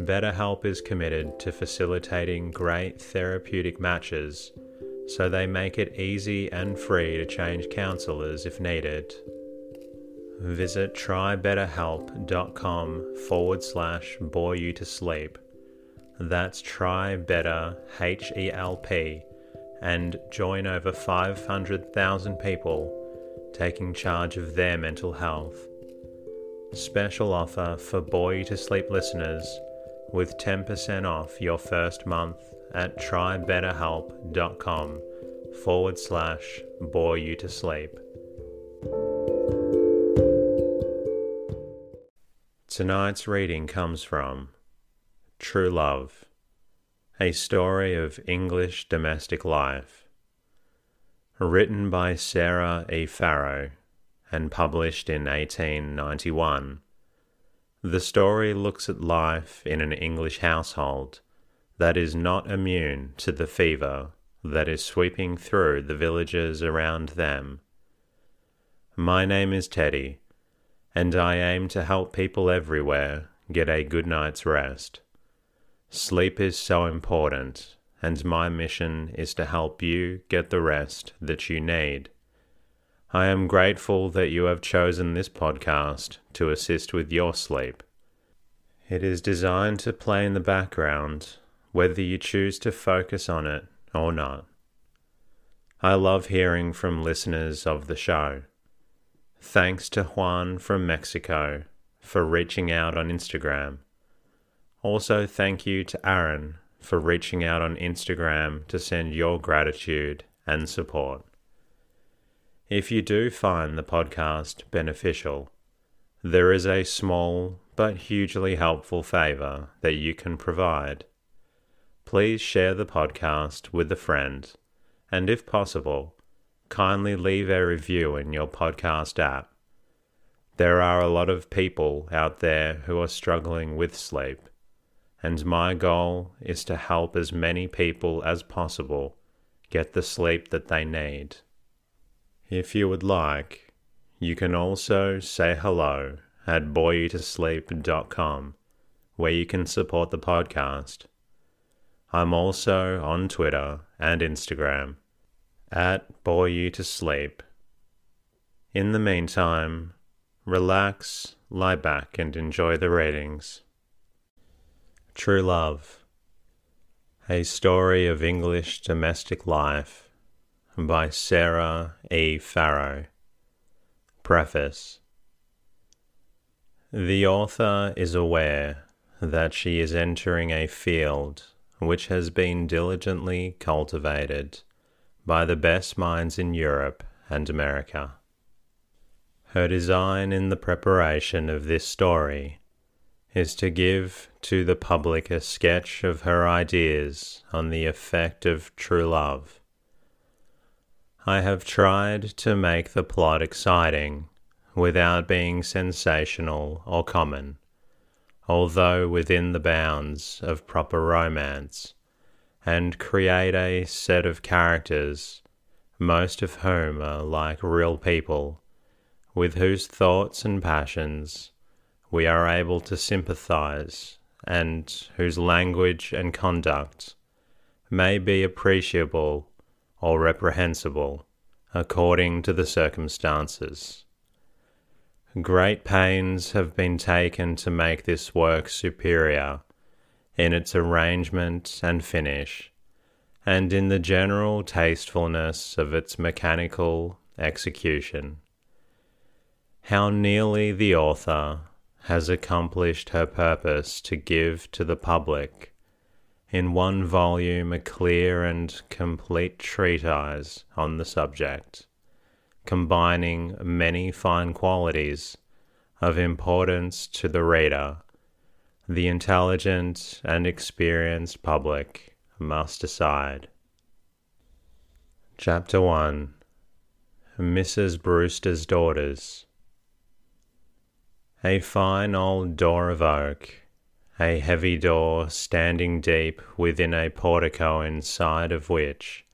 BetterHelp is committed to facilitating great therapeutic matches, so they make it easy and free to change counselors if needed. Visit trybetterhelp.com forward slash bore you to sleep. That's try better H E L P and join over 500,000 people taking charge of their mental health. Special offer for You to Sleep listeners with 10% off your first month at trybetterhelp.com forward slash bore you to sleep. Tonight's reading comes from True Love, a story of English domestic life written by Sarah E. Farro and published in 1891. The story looks at life in an English household that is not immune to the fever that is sweeping through the villages around them. My name is Teddy, and I aim to help people everywhere get a good night's rest. Sleep is so important and my mission is to help you get the rest that you need. I am grateful that you have chosen this podcast to assist with your sleep. It is designed to play in the background, whether you choose to focus on it or not. I love hearing from listeners of the show. Thanks to Juan from Mexico for reaching out on Instagram. Also, thank you to Aaron for reaching out on Instagram to send your gratitude and support. If you do find the podcast beneficial, there is a small but hugely helpful favor that you can provide. Please share the podcast with a friend, and if possible, kindly leave a review in your podcast app. There are a lot of people out there who are struggling with sleep and my goal is to help as many people as possible get the sleep that they need. If you would like, you can also say hello at boreyoutosleep.com where you can support the podcast. I'm also on Twitter and Instagram at bore you to sleep. In the meantime, relax, lie back, and enjoy the ratings. True Love A Story of English Domestic Life by Sarah E. Farro. Preface The author is aware that she is entering a field which has been diligently cultivated by the best minds in Europe and America. Her design in the preparation of this story is to give to the public a sketch of her ideas on the effect of true love. I have tried to make the plot exciting without being sensational or common, although within the bounds of proper romance, and create a set of characters, most of whom are like real people, with whose thoughts and passions we are able to sympathize, and whose language and conduct may be appreciable or reprehensible according to the circumstances. Great pains have been taken to make this work superior in its arrangement and finish, and in the general tastefulness of its mechanical execution. How nearly the author has accomplished her purpose to give to the public in one volume a clear and complete treatise on the subject combining many fine qualities of importance to the reader, the intelligent and experienced public must decide. Chapter 1 Mrs. Brewster's Daughters A fine old door of oak, a heavy door standing deep within a portico inside of which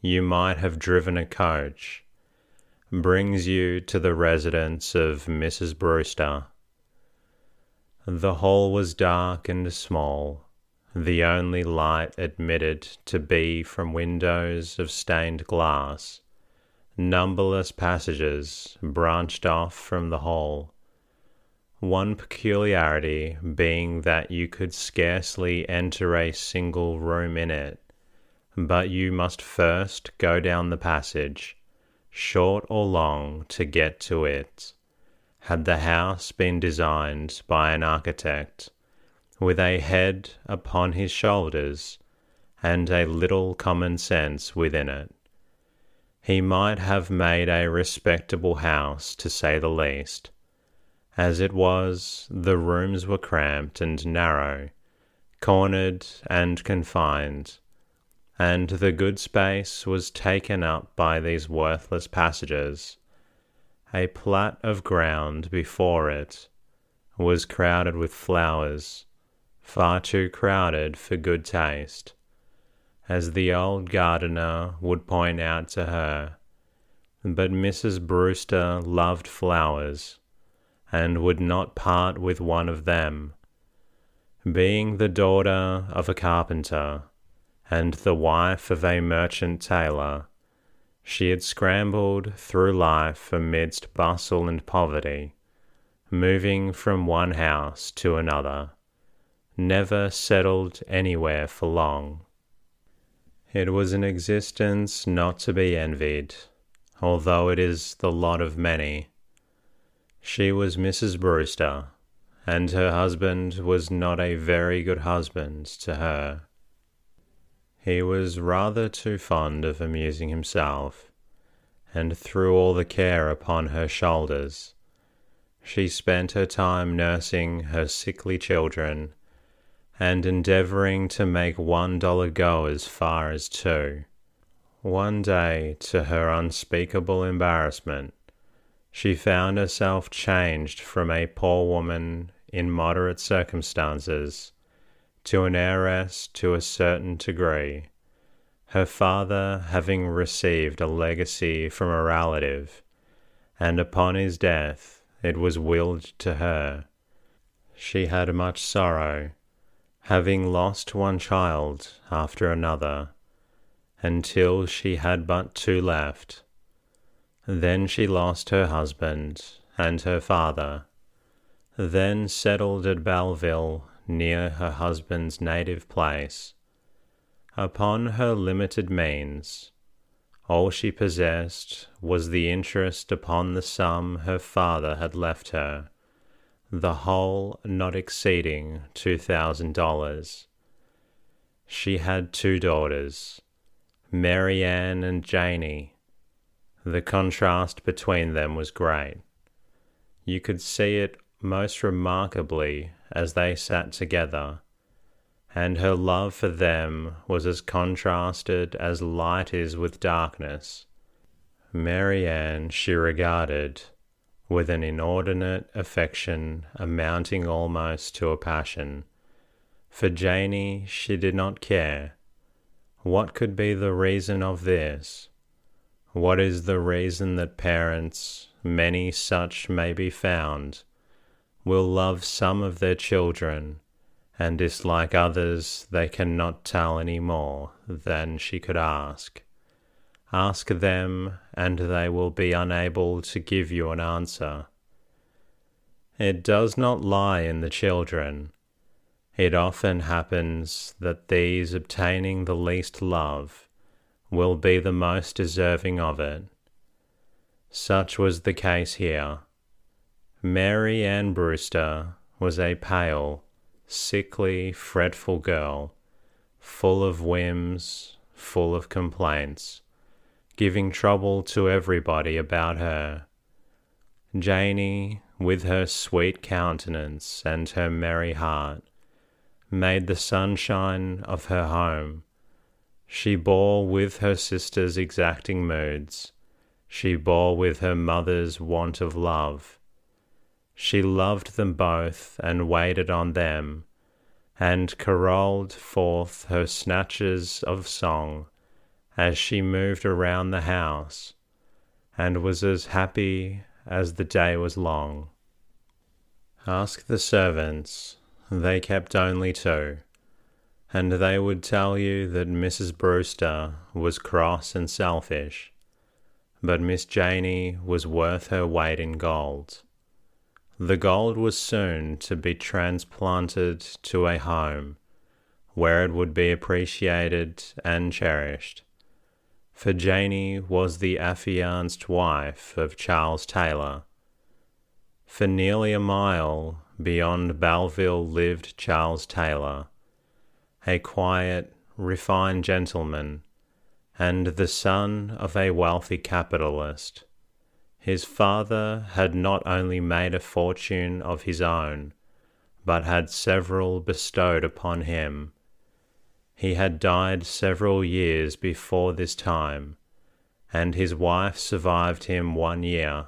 you might have driven a coach brings you to the residence of Mrs. Brewster. The hall was dark and small, the only light admitted to be from windows of stained glass. Numberless passages branched off from the hall, one peculiarity being that you could scarcely enter a single room in it, but you must first go down the passage short or long, to get to it. Had the house been designed by an architect, with a head upon his shoulders, and a little common sense within it, he might have made a respectable house, to say the least. As it was, the rooms were cramped and narrow, cornered and confined, and the good space was taken up by these worthless passages. A plat of ground before it was crowded with flowers, far too crowded for good taste, as the old gardener would point out to her. But Mrs. Brewster loved flowers, and would not part with one of them. Being the daughter of a carpenter, and the wife of a merchant tailor, she had scrambled through life amidst bustle and poverty, moving from one house to another, never settled anywhere for long. It was an existence not to be envied, although it is the lot of many. She was Mrs. Brewster, and her husband was not a very good husband to her. He was rather too fond of amusing himself, and threw all the care upon her shoulders. She spent her time nursing her sickly children, and endeavouring to make one dollar go as far as two. One day, to her unspeakable embarrassment, she found herself changed from a poor woman in moderate circumstances to an heiress to a certain degree, her father having received a legacy from a relative, and upon his death it was willed to her. She had much sorrow, having lost one child after another, until she had but two left. Then she lost her husband and her father, then settled at Belleville near her husband's native place. Upon her limited means, all she possessed was the interest upon the sum her father had left her, the whole not exceeding two thousand dollars. She had two daughters, Mary Ann and Janey. The contrast between them was great. You could see it most remarkably as they sat together, and her love for them was as contrasted as light is with darkness. Mary Ann she regarded with an inordinate affection amounting almost to a passion. For Janey she did not care. What could be the reason of this? What is the reason that parents, many such may be found, will love some of their children and dislike others they cannot tell any more than she could ask? Ask them, and they will be unable to give you an answer. It does not lie in the children. It often happens that these obtaining the least love will be the most deserving of it. Such was the case here. Mary Ann Brewster was a pale, sickly, fretful girl, full of whims, full of complaints giving trouble to everybody about her. Janey, with her sweet countenance and her merry heart, made the sunshine of her home. She bore with her sister's exacting moods. She bore with her mother's want of love. She loved them both and waited on them, and caroled forth her snatches of song as she moved around the house and was as happy as the day was long. Ask the servants, they kept only two, and they would tell you that Mrs. Brewster was cross and selfish, but Miss Janey was worth her weight in gold. The gold was soon to be transplanted to a home where it would be appreciated and cherished for Janey was the affianced wife of Charles Taylor. For nearly a mile beyond Belleville lived Charles Taylor, a quiet, refined gentleman, and the son of a wealthy capitalist. His father had not only made a fortune of his own, but had several bestowed upon him he had died several years before this time, and his wife survived him one year.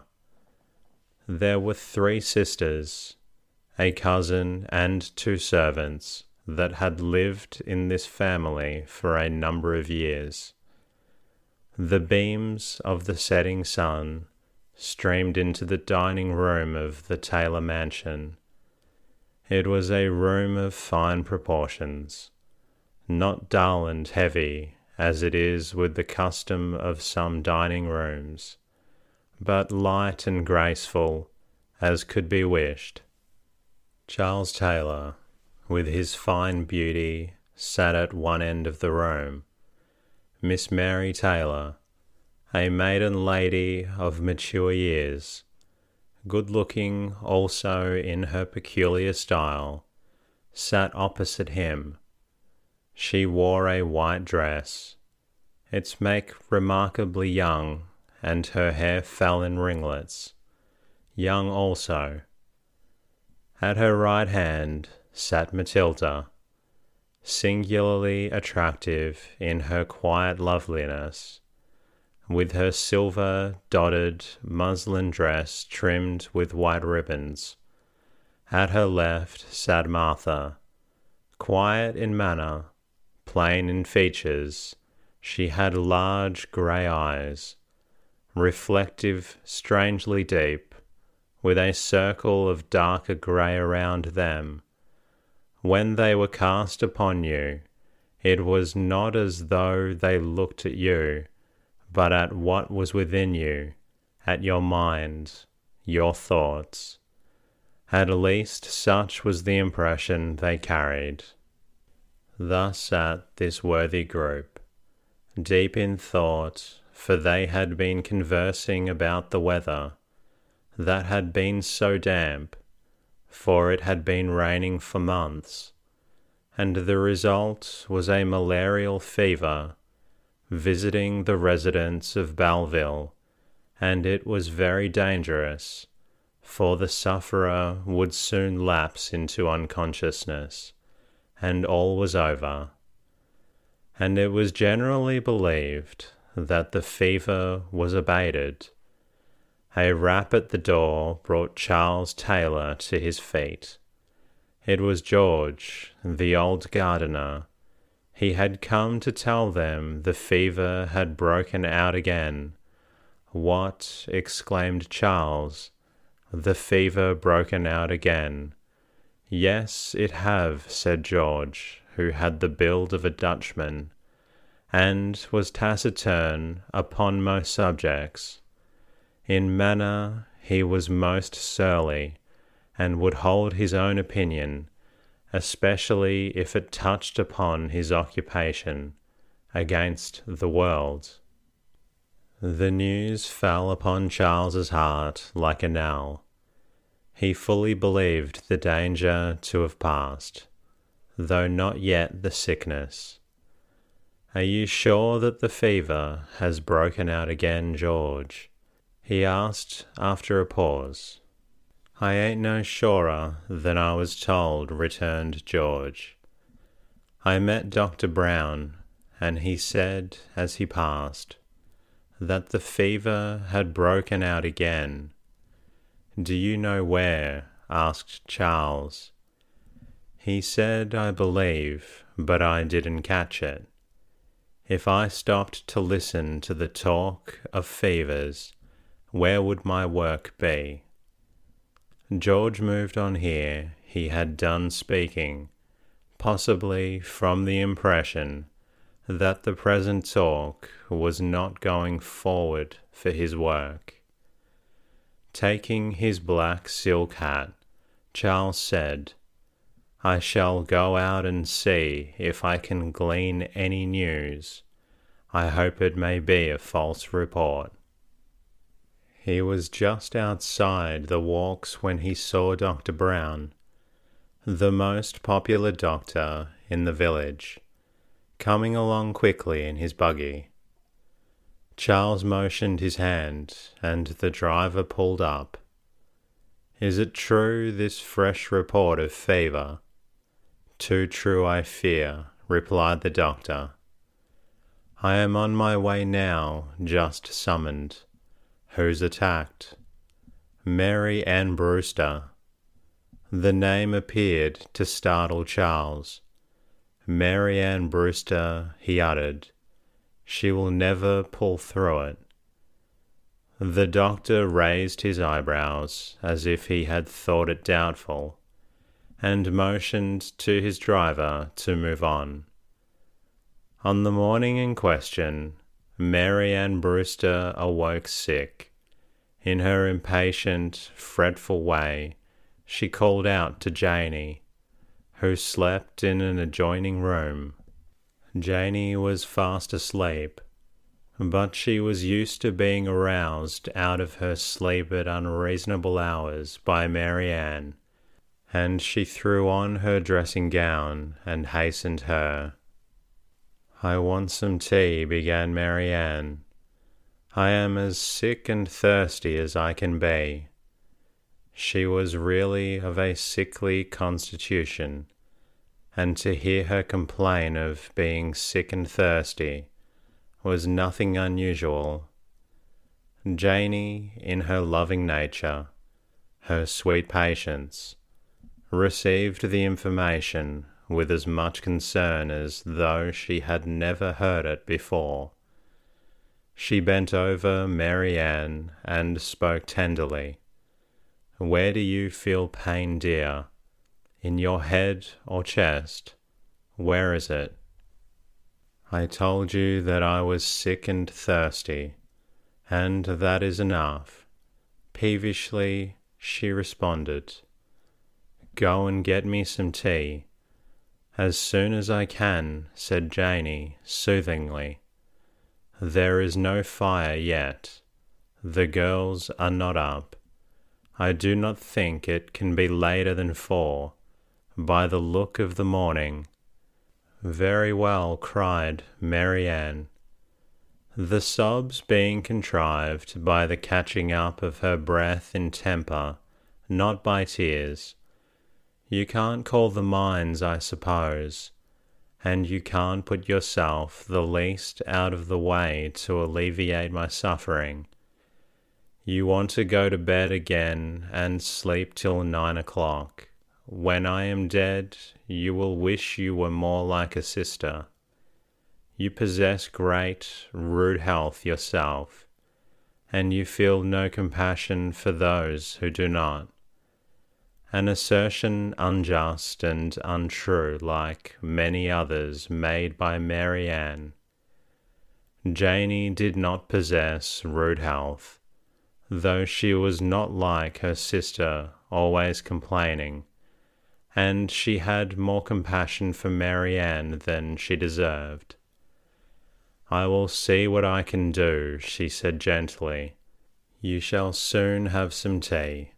There were three sisters, a cousin, and two servants that had lived in this family for a number of years. The beams of the setting sun streamed into the dining room of the Taylor mansion. It was a room of fine proportions not dull and heavy as it is with the custom of some dining rooms, but light and graceful as could be wished. Charles Taylor, with his fine beauty, sat at one end of the room. Miss Mary Taylor, a maiden lady of mature years, good looking also in her peculiar style, sat opposite him she wore a white dress, its make remarkably young, and her hair fell in ringlets, young also. At her right hand sat Matilda, singularly attractive in her quiet loveliness, with her silver dotted muslin dress trimmed with white ribbons. At her left sat Martha, quiet in manner plain in features, she had large grey eyes, reflective, strangely deep, with a circle of darker grey around them. When they were cast upon you, it was not as though they looked at you, but at what was within you, at your mind, your thoughts. At least such was the impression they carried. Thus sat this worthy group, deep in thought, for they had been conversing about the weather that had been so damp, for it had been raining for months, and the result was a malarial fever visiting the residents of Belleville, and it was very dangerous, for the sufferer would soon lapse into unconsciousness and all was over. And it was generally believed that the fever was abated, A rap at the door brought Charles Taylor to his feet. It was George, the old gardener. He had come to tell them the fever had broken out again. What? exclaimed Charles. The fever broken out again. Yes, it have, said George, who had the build of a Dutchman, and was taciturn upon most subjects. In manner he was most surly, and would hold his own opinion, especially if it touched upon his occupation, against the world. The news fell upon Charles's heart like a knell. He fully believed the danger to have passed, though not yet the sickness. Are you sure that the fever has broken out again, George? He asked after a pause. I ain't no surer than I was told, returned George. I met Dr. Brown, and he said as he passed that the fever had broken out again. Do you know where? asked Charles. He said, I believe, but I didn't catch it. If I stopped to listen to the talk of fevers, where would my work be? George moved on here. He had done speaking, possibly from the impression that the present talk was not going forward for his work. Taking his black silk hat, Charles said, I shall go out and see if I can glean any news. I hope it may be a false report. He was just outside the walks when he saw Dr. Brown, the most popular doctor in the village, coming along quickly in his buggy. Charles motioned his hand, and the driver pulled up. Is it true, this fresh report of fever? Too true, I fear, replied the doctor. I am on my way now, just summoned who's attacked. Mary Ann Brewster. The name appeared to startle Charles. Mary Ann Brewster, he uttered. She will never pull through it. The doctor raised his eyebrows as if he had thought it doubtful, and motioned to his driver to move on. On the morning in question, Mary Ann Brewster awoke sick. In her impatient, fretful way, she called out to Janey, who slept in an adjoining room. Janey was fast asleep, but she was used to being aroused out of her sleep at unreasonable hours by Mary Ann, and she threw on her dressing gown and hastened her I want some tea, began Mary Ann. I am as sick and thirsty as I can be. She was really of a sickly constitution, and to hear her complain of being sick and thirsty was nothing unusual. Janey, in her loving nature, her sweet patience, received the information with as much concern as though she had never heard it before. She bent over Mary Ann and spoke tenderly. Where do you feel pain, dear? In your head or chest? Where is it? I told you that I was sick and thirsty, and that is enough. Peevishly she responded. Go and get me some tea. As soon as I can, said Janey soothingly. There is no fire yet. The girls are not up. I do not think it can be later than four, by the look of the morning. Very well, cried Mary Ann. The sobs being contrived by the catching up of her breath in temper, not by tears, you can't call the mines, I suppose, and you can't put yourself the least out of the way to alleviate my suffering. You want to go to bed again and sleep till nine o'clock. When I am dead, you will wish you were more like a sister. You possess great, rude health yourself, and you feel no compassion for those who do not. An assertion unjust and untrue, like many others made by Mary Ann. Janey did not possess rude health, though she was not like her sister, always complaining and she had more compassion for Mary Ann than she deserved. I will see what I can do, she said gently. You shall soon have some tea.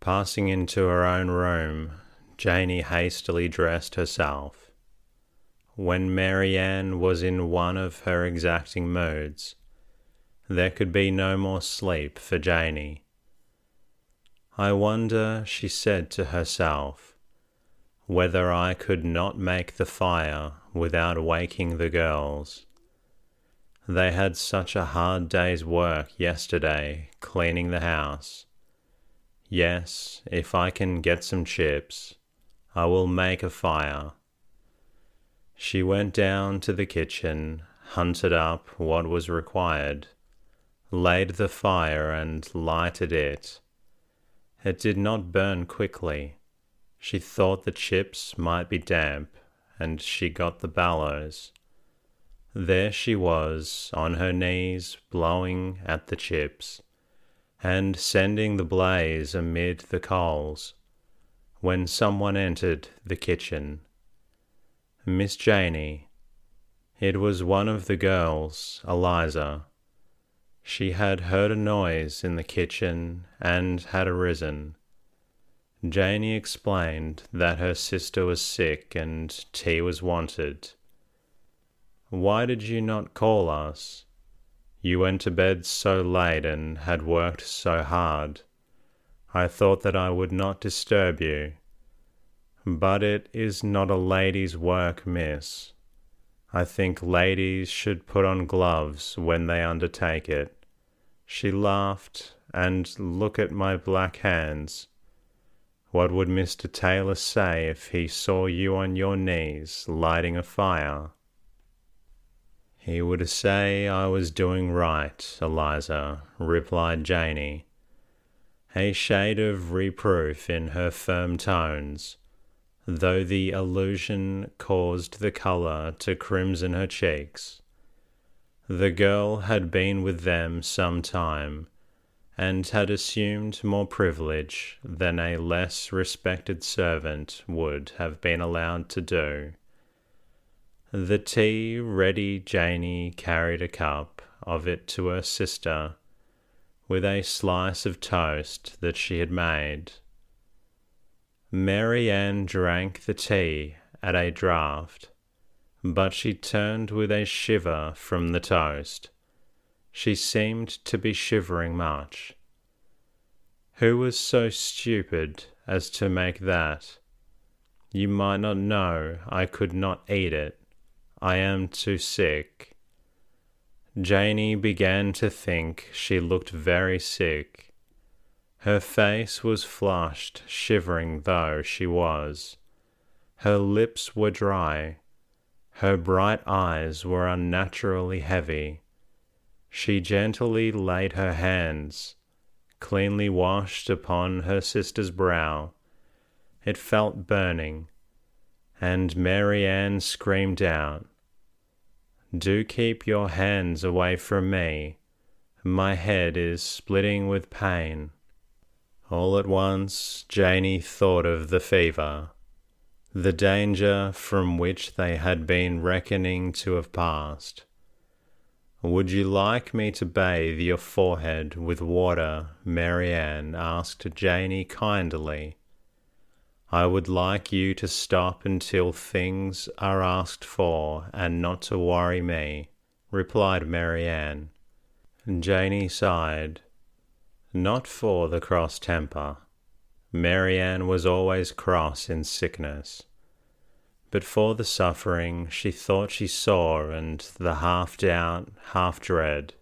Passing into her own room, Janey hastily dressed herself. When Mary Ann was in one of her exacting moods, there could be no more sleep for Janey. I wonder, she said to herself, whether I could not make the fire without waking the girls. They had such a hard day's work yesterday cleaning the house. Yes, if I can get some chips, I will make a fire. She went down to the kitchen, hunted up what was required, laid the fire and lighted it it did not burn quickly. She thought the chips might be damp, and she got the bellows. There she was, on her knees, blowing at the chips, and sending the blaze amid the coals, when someone entered the kitchen. Miss Janey. It was one of the girls, Eliza. She had heard a noise in the kitchen and had arisen. Janey explained that her sister was sick and tea was wanted. Why did you not call us? You went to bed so late and had worked so hard. I thought that I would not disturb you. But it is not a lady's work, miss. I think ladies should put on gloves when they undertake it. She laughed, and look at my black hands. What would Mr. Taylor say if he saw you on your knees lighting a fire? He would say I was doing right, Eliza, replied Janey, a shade of reproof in her firm tones, though the allusion caused the colour to crimson her cheeks. The girl had been with them some time, and had assumed more privilege than a less respected servant would have been allowed to do. The tea ready, Janey carried a cup of it to her sister, with a slice of toast that she had made. Mary Ann drank the tea at a draught but she turned with a shiver from the toast. She seemed to be shivering much. Who was so stupid as to make that? You might not know I could not eat it. I am too sick. Janey began to think she looked very sick. Her face was flushed, shivering though she was. Her lips were dry her bright eyes were unnaturally heavy. She gently laid her hands, cleanly washed, upon her sister's brow. It felt burning, and Mary Ann screamed out, Do keep your hands away from me. My head is splitting with pain. All at once, Janey thought of the fever the danger from which they had been reckoning to have passed. Would you like me to bathe your forehead with water? Mary Ann asked Janey kindly. I would like you to stop until things are asked for and not to worry me, replied Marianne. Ann. Janey sighed. Not for the cross temper. Mary Ann was always cross in sickness. But for the suffering she thought she saw and the half doubt, half dread,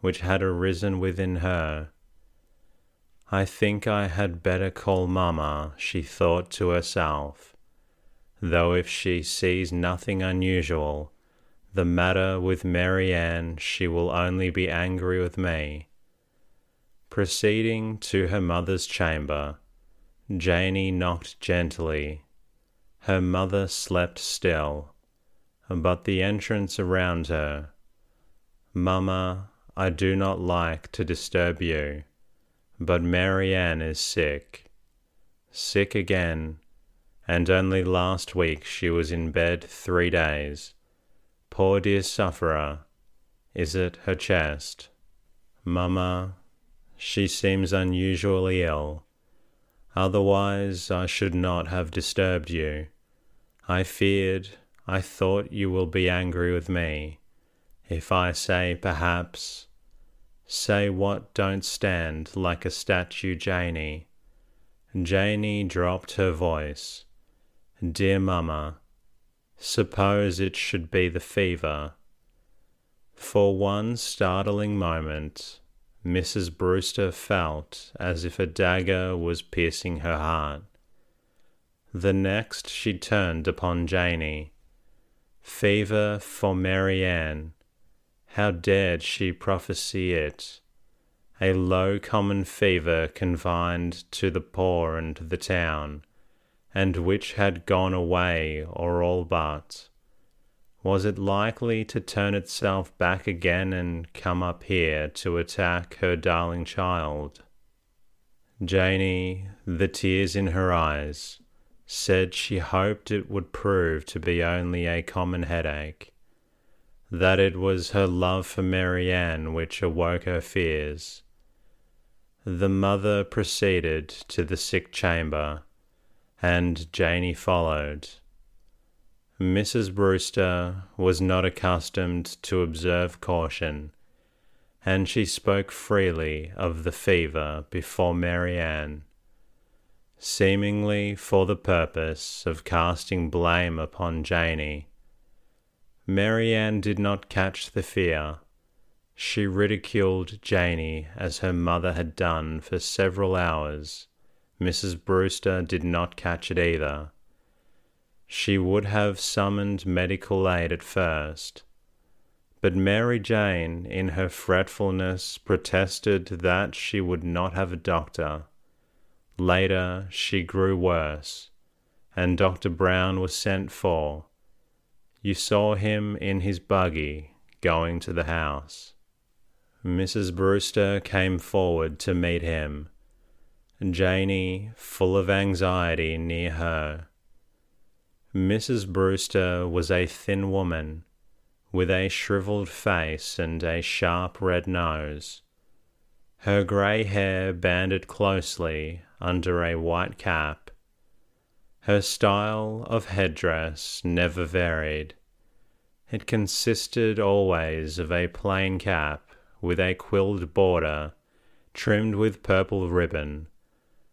which had arisen within her. I think I had better call Mamma, she thought to herself, though if she sees nothing unusual, the matter with Mary Ann, she will only be angry with me. Proceeding to her mother's chamber, Janey knocked gently. Her mother slept still, but the entrance around her. Mamma, I do not like to disturb you, but Mary Ann is sick. Sick again, and only last week she was in bed three days. Poor dear sufferer. Is it her chest? Mamma, she seems unusually ill. Otherwise, I should not have disturbed you. I feared, I thought you will be angry with me. If I say perhaps, say what don't stand like a statue, Janey. Janey dropped her voice. Dear mamma, suppose it should be the fever. For one startling moment, Mrs. Brewster felt as if a dagger was piercing her heart. The next she turned upon Janey. Fever for Mary Ann how dared she prophesy it? A low common fever confined to the poor and the town, and which had gone away or all but. Was it likely to turn itself back again and come up here to attack her darling child? Janey, the tears in her eyes, said she hoped it would prove to be only a common headache that it was her love for Mary Ann which awoke her fears. The mother proceeded to the sick chamber, and Janey followed. Mrs. Brewster was not accustomed to observe caution, and she spoke freely of the fever before Mary Ann, seemingly for the purpose of casting blame upon Janey Mary Ann did not catch the fear. She ridiculed Janey as her mother had done for several hours. Mrs. Brewster did not catch it either. She would have summoned medical aid at first, but Mary Jane, in her fretfulness, protested that she would not have a doctor. Later, she grew worse, and Dr. Brown was sent for you saw him in his buggy going to the house. Mrs. Brewster came forward to meet him, Janey full of anxiety near her. Mrs. Brewster was a thin woman with a shriveled face and a sharp red nose. Her grey hair banded closely under a white cap her style of headdress never varied. It consisted always of a plain cap with a quilled border trimmed with purple ribbon.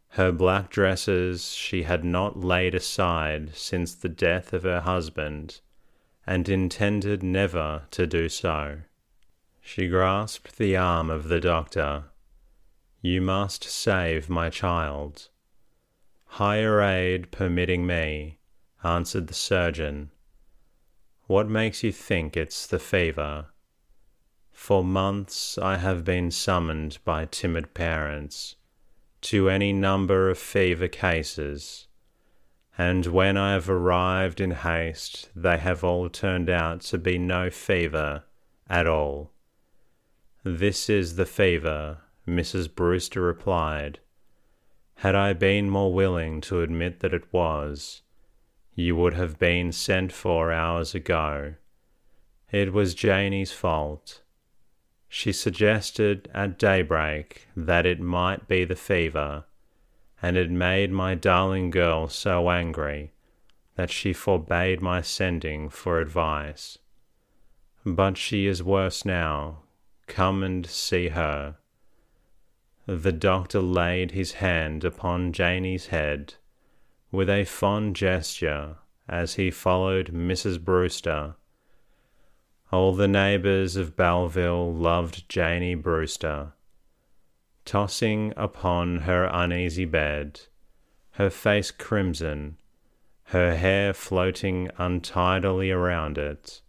Her black dresses she had not laid aside since the death of her husband, and intended never to do so. She grasped the arm of the doctor. You must save my child. Higher aid permitting me, answered the surgeon. What makes you think it's the fever? For months I have been summoned by timid parents to any number of fever cases, and when I have arrived in haste, they have all turned out to be no fever at all. This is the fever, Mrs. Brewster replied. Had I been more willing to admit that it was, you would have been sent for hours ago. It was Janey's fault. She suggested at daybreak that it might be the fever, and it made my darling girl so angry that she forbade my sending for advice. But she is worse now. Come and see her. The doctor laid his hand upon Janey's head with a fond gesture as he followed Mrs. Brewster. All the neighbours of Belleville loved Janey Brewster. Tossing upon her uneasy bed, her face crimson, her hair floating untidily around it,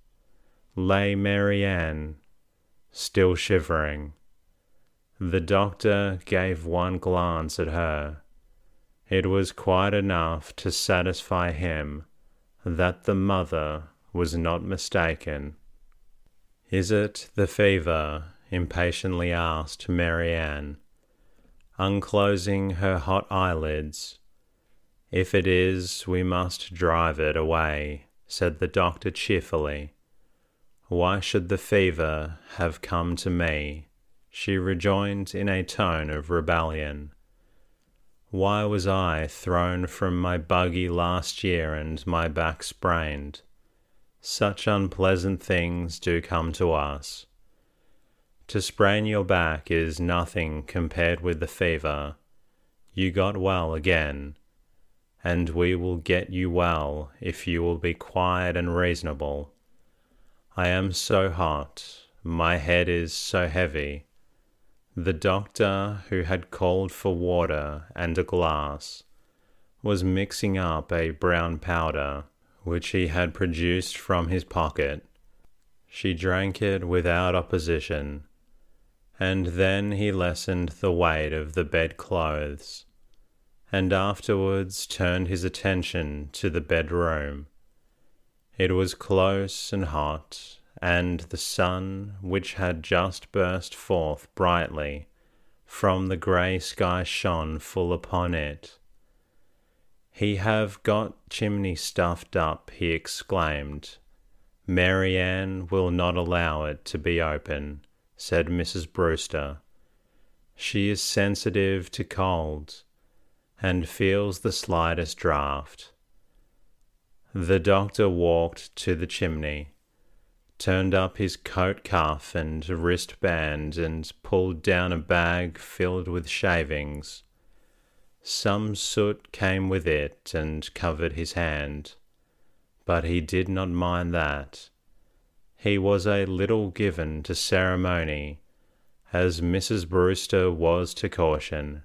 lay Mary Ann, still shivering. The doctor gave one glance at her. It was quite enough to satisfy him that the mother was not mistaken. Is it the fever? impatiently asked Mary Ann, unclosing her hot eyelids. If it is, we must drive it away, said the doctor cheerfully. Why should the fever have come to me? She rejoined in a tone of rebellion. Why was I thrown from my buggy last year and my back sprained? Such unpleasant things do come to us. To sprain your back is nothing compared with the fever. You got well again, and we will get you well if you will be quiet and reasonable. I am so hot, my head is so heavy. The doctor, who had called for water and a glass, was mixing up a brown powder which he had produced from his pocket. She drank it without opposition, and then he lessened the weight of the bedclothes, and afterwards turned his attention to the bedroom. It was close and hot, and the sun, which had just burst forth brightly from the grey sky, shone full upon it. He have got chimney stuffed up, he exclaimed. Mary Ann will not allow it to be open, said Mrs. Brewster. She is sensitive to cold, and feels the slightest draught. The doctor walked to the chimney, turned up his coat cuff and wristband, and pulled down a bag filled with shavings. Some soot came with it and covered his hand, but he did not mind that. He was a little given to ceremony, as Mrs. Brewster was to caution,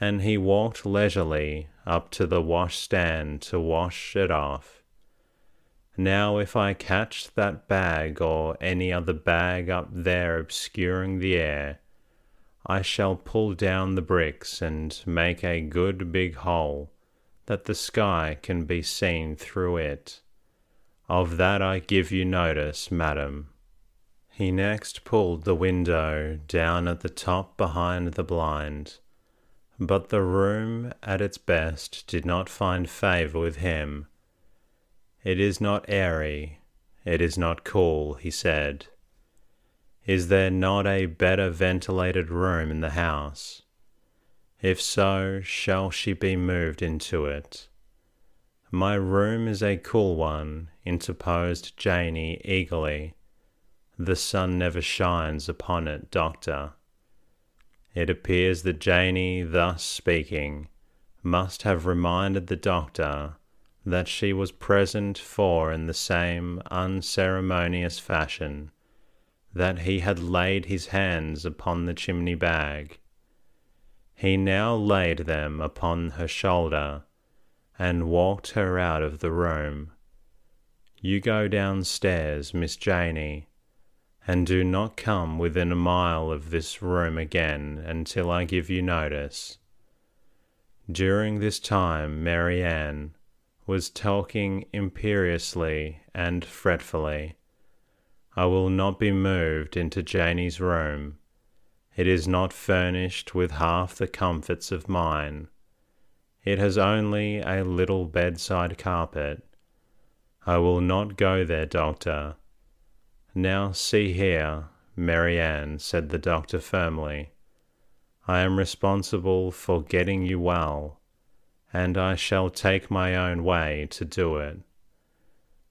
and he walked leisurely up to the washstand to wash it off. Now, if I catch that bag or any other bag up there obscuring the air, I shall pull down the bricks and make a good big hole that the sky can be seen through it. Of that I give you notice, madam. He next pulled the window down at the top behind the blind, but the room at its best did not find favour with him. It is not airy, it is not cool, he said. Is there not a better ventilated room in the house? If so, shall she be moved into it? My room is a cool one, interposed Janey eagerly. The sun never shines upon it, doctor. It appears that Janey, thus speaking, must have reminded the doctor that she was present for in the same unceremonious fashion that he had laid his hands upon the chimney bag. He now laid them upon her shoulder and walked her out of the room. You go downstairs, Miss Janey, and do not come within a mile of this room again until I give you notice. During this time, Mary Ann was talking imperiously and fretfully I will not be moved into Janey's room. It is not furnished with half the comforts of mine. It has only a little bedside carpet. I will not go there, doctor. Now see here, Mary Ann, said the doctor firmly. I am responsible for getting you well, and I shall take my own way to do it.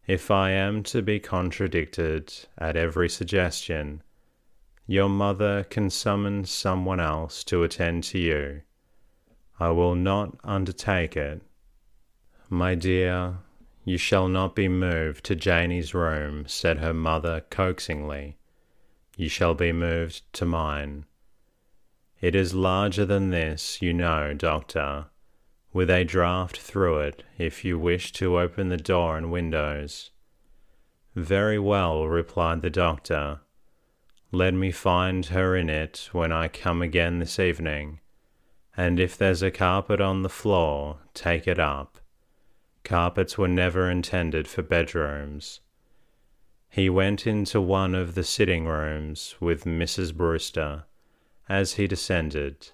If I am to be contradicted at every suggestion, your mother can summon someone else to attend to you. I will not undertake it. My dear, You shall not be moved to Janey's room, said her mother coaxingly. You shall be moved to mine. It is larger than this, you know, doctor, with a draught through it if you wish to open the door and windows. Very well, replied the doctor. Let me find her in it when I come again this evening, and if there's a carpet on the floor, take it up. Carpets were never intended for bedrooms. He went into one of the sitting rooms with Mrs. Brewster. As he descended,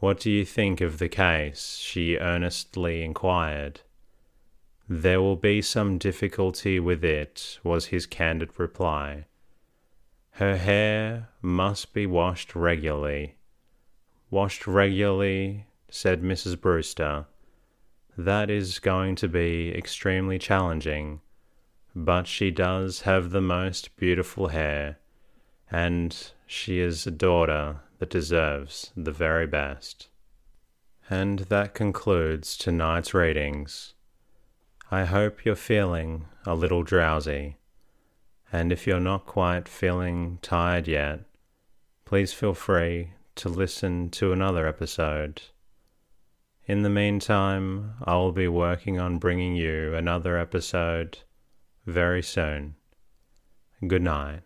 What do you think of the case? she earnestly inquired. There will be some difficulty with it, was his candid reply. Her hair must be washed regularly. Washed regularly, said Mrs. Brewster. That is going to be extremely challenging, but she does have the most beautiful hair, and she is a daughter that deserves the very best. And that concludes tonight's readings. I hope you're feeling a little drowsy, and if you're not quite feeling tired yet, please feel free to listen to another episode. In the meantime, I will be working on bringing you another episode very soon. Good night.